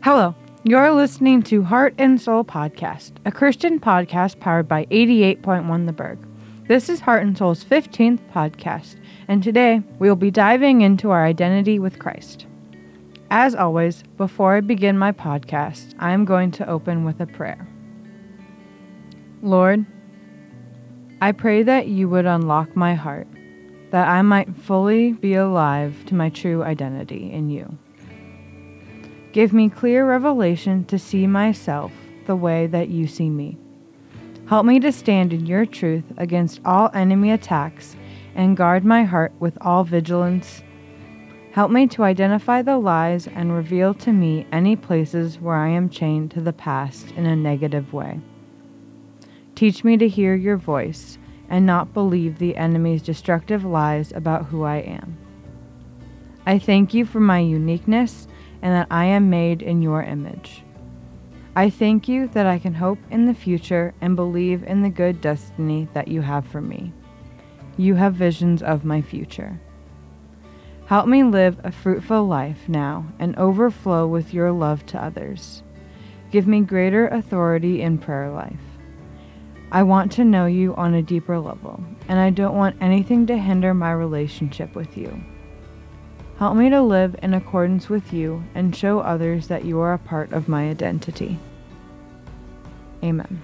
Hello, you're listening to Heart and Soul Podcast, a Christian podcast powered by 88.1 The Berg. This is Heart and Soul's 15th podcast, and today we will be diving into our identity with Christ. As always, before I begin my podcast, I am going to open with a prayer. Lord, I pray that you would unlock my heart, that I might fully be alive to my true identity in you. Give me clear revelation to see myself the way that you see me. Help me to stand in your truth against all enemy attacks and guard my heart with all vigilance. Help me to identify the lies and reveal to me any places where I am chained to the past in a negative way. Teach me to hear your voice and not believe the enemy's destructive lies about who I am. I thank you for my uniqueness and that I am made in your image. I thank you that I can hope in the future and believe in the good destiny that you have for me. You have visions of my future. Help me live a fruitful life now and overflow with your love to others. Give me greater authority in prayer life. I want to know you on a deeper level, and I don't want anything to hinder my relationship with you. Help me to live in accordance with you and show others that you are a part of my identity. Amen.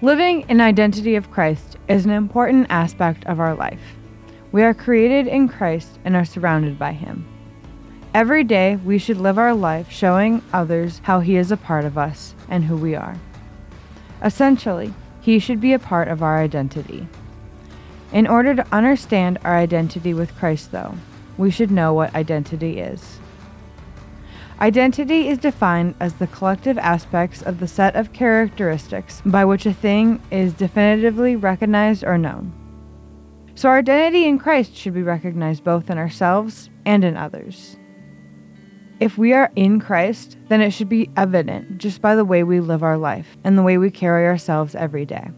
Living in identity of Christ is an important aspect of our life. We are created in Christ and are surrounded by him. Every day, we should live our life showing others how he is a part of us and who we are. Essentially, he should be a part of our identity. In order to understand our identity with Christ, though, we should know what identity is. Identity is defined as the collective aspects of the set of characteristics by which a thing is definitively recognized or known. So, our identity in Christ should be recognized both in ourselves and in others. If we are in Christ, then it should be evident just by the way we live our life and the way we carry ourselves every day.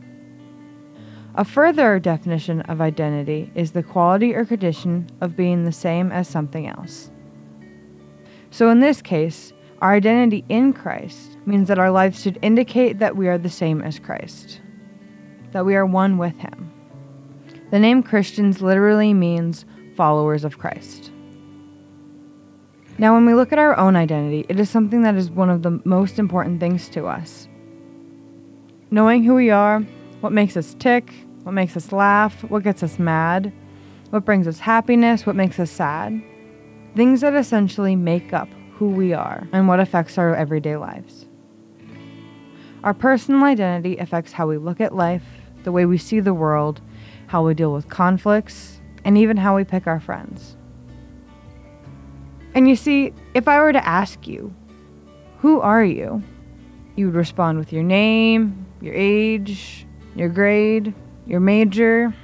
A further definition of identity is the quality or condition of being the same as something else. So, in this case, our identity in Christ means that our lives should indicate that we are the same as Christ, that we are one with Him. The name Christians literally means followers of Christ. Now, when we look at our own identity, it is something that is one of the most important things to us. Knowing who we are, what makes us tick, what makes us laugh, what gets us mad, what brings us happiness, what makes us sad. Things that essentially make up who we are and what affects our everyday lives. Our personal identity affects how we look at life, the way we see the world, how we deal with conflicts, and even how we pick our friends. And you see, if I were to ask you, who are you? You would respond with your name, your age, your grade, your major,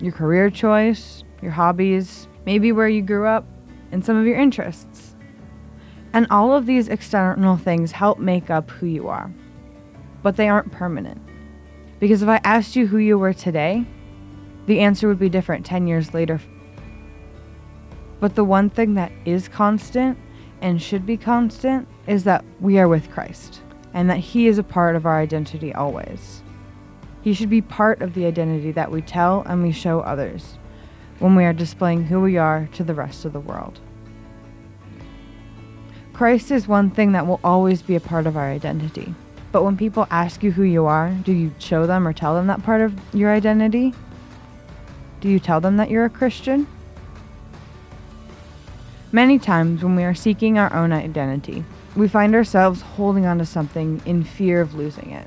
your career choice, your hobbies, maybe where you grew up, and some of your interests. And all of these external things help make up who you are. But they aren't permanent. Because if I asked you who you were today, the answer would be different 10 years later. But the one thing that is constant and should be constant is that we are with Christ and that He is a part of our identity always. He should be part of the identity that we tell and we show others when we are displaying who we are to the rest of the world. Christ is one thing that will always be a part of our identity. But when people ask you who you are, do you show them or tell them that part of your identity? Do you tell them that you're a Christian? Many times when we are seeking our own identity, we find ourselves holding on to something in fear of losing it.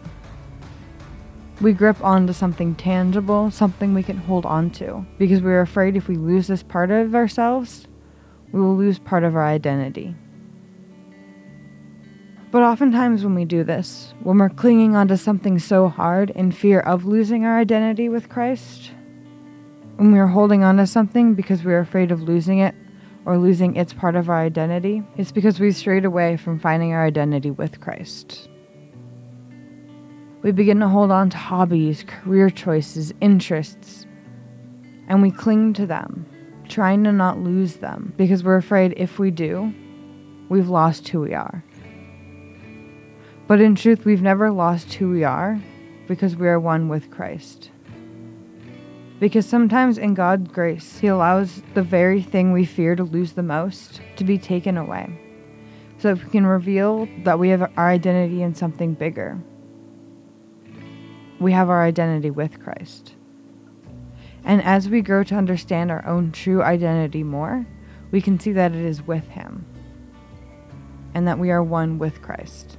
We grip onto something tangible, something we can hold on to, because we're afraid if we lose this part of ourselves, we will lose part of our identity. But oftentimes, when we do this, when we're clinging onto something so hard in fear of losing our identity with Christ, when we are holding on to something because we're afraid of losing it or losing its part of our identity, it's because we've strayed away from finding our identity with Christ. We begin to hold on to hobbies, career choices, interests, and we cling to them, trying to not lose them because we're afraid if we do, we've lost who we are. But in truth, we've never lost who we are because we are one with Christ. Because sometimes in God's grace, He allows the very thing we fear to lose the most to be taken away. So that we can reveal that we have our identity in something bigger. We have our identity with Christ. And as we grow to understand our own true identity more, we can see that it is with Him and that we are one with Christ.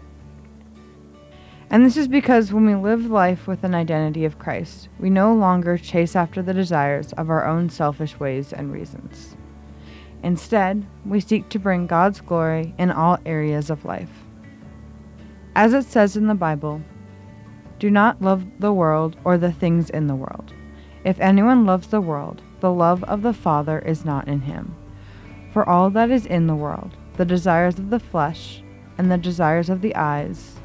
And this is because when we live life with an identity of Christ, we no longer chase after the desires of our own selfish ways and reasons. Instead, we seek to bring God's glory in all areas of life. As it says in the Bible, do not love the world or the things in the world. If anyone loves the world, the love of the Father is not in him. For all that is in the world, the desires of the flesh, and the desires of the eyes,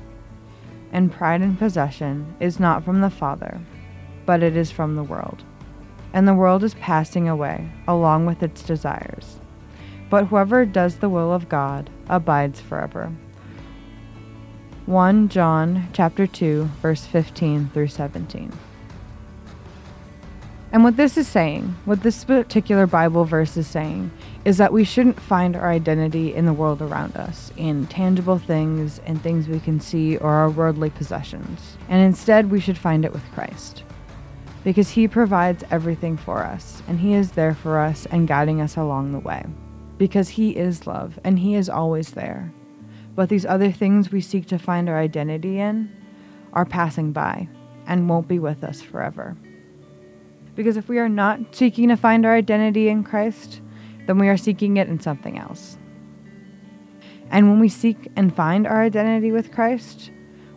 and pride in possession is not from the Father, but it is from the world. And the world is passing away, along with its desires. But whoever does the will of God abides forever. 1 John chapter 2 verse 15 through 17. And what this is saying, what this particular Bible verse is saying, is that we shouldn't find our identity in the world around us, in tangible things and things we can see or our worldly possessions. And instead, we should find it with Christ. Because He provides everything for us, and He is there for us and guiding us along the way. Because He is love, and He is always there. But these other things we seek to find our identity in are passing by and won't be with us forever. Because if we are not seeking to find our identity in Christ, then we are seeking it in something else. And when we seek and find our identity with Christ,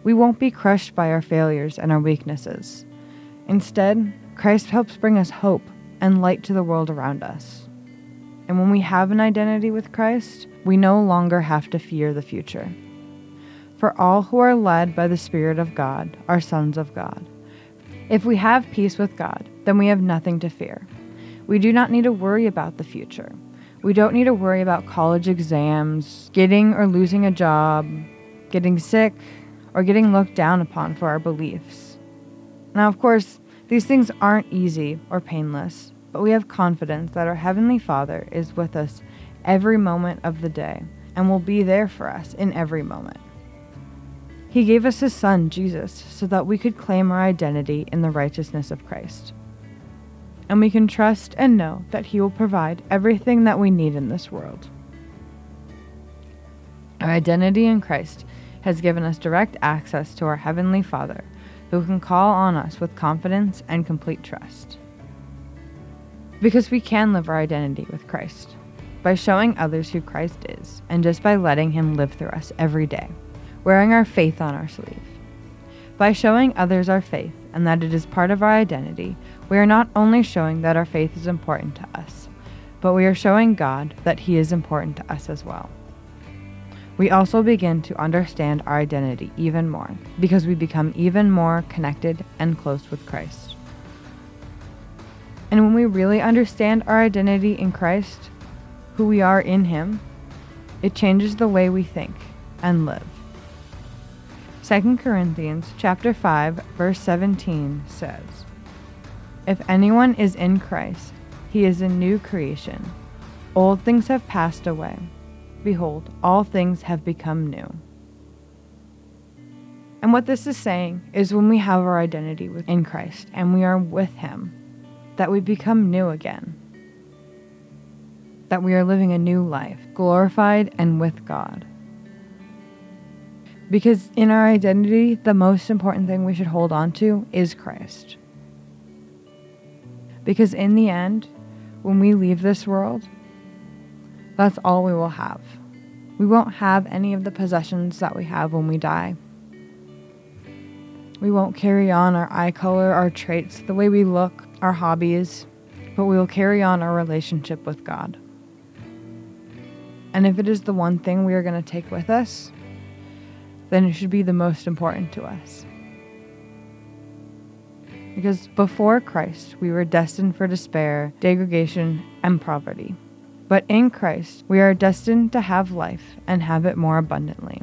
we won't be crushed by our failures and our weaknesses. Instead, Christ helps bring us hope and light to the world around us. And when we have an identity with Christ, we no longer have to fear the future. For all who are led by the Spirit of God are sons of God. If we have peace with God, then we have nothing to fear. We do not need to worry about the future. We don't need to worry about college exams, getting or losing a job, getting sick, or getting looked down upon for our beliefs. Now, of course, these things aren't easy or painless, but we have confidence that our Heavenly Father is with us every moment of the day and will be there for us in every moment. He gave us His Son, Jesus, so that we could claim our identity in the righteousness of Christ and we can trust and know that He will provide everything that we need in this world. Our identity in Christ has given us direct access to our Heavenly Father, who can call on us with confidence and complete trust. Because we can live our identity with Christ by showing others who Christ is, and just by letting Him live through us every day, wearing our faith on our sleeve. By showing others our faith and that it is part of our identity, we are not only showing that our faith is important to us, but we are showing God that He is important to us as well. We also begin to understand our identity even more because we become even more connected and close with Christ. And when we really understand our identity in Christ, who we are in Him, it changes the way we think and live. 2 Corinthians chapter 5 verse 17 says, if anyone is in Christ, he is a new creation. Old things have passed away. Behold, all things have become new. And what this is saying is when we have our identity within Christ and we are with Him, that we become new again. That we are living a new life, glorified and with God. Because in our identity, the most important thing we should hold on to is Christ. Because in the end, when we leave this world, that's all we will have. We won't have any of the possessions that we have when we die. We won't carry on our eye color, our traits, the way we look, our hobbies, but we will carry on our relationship with God. And if it is the one thing we are going to take with us, then it should be the most important to us. because before Christ we were destined for despair, degradation, and poverty. But in Christ we are destined to have life and have it more abundantly.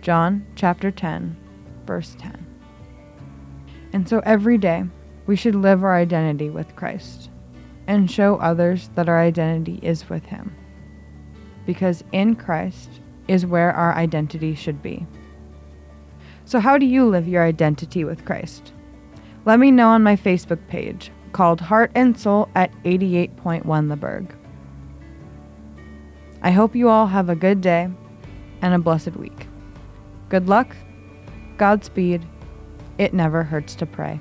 John chapter 10, verse 10. And so every day we should live our identity with Christ and show others that our identity is with Him. Because in Christ is where our identity should be. So, how do you live your identity with Christ? Let me know on my Facebook page called Heart and Soul at 88.1 The Berg. I hope you all have a good day and a blessed week. Good luck, Godspeed. It never hurts to pray.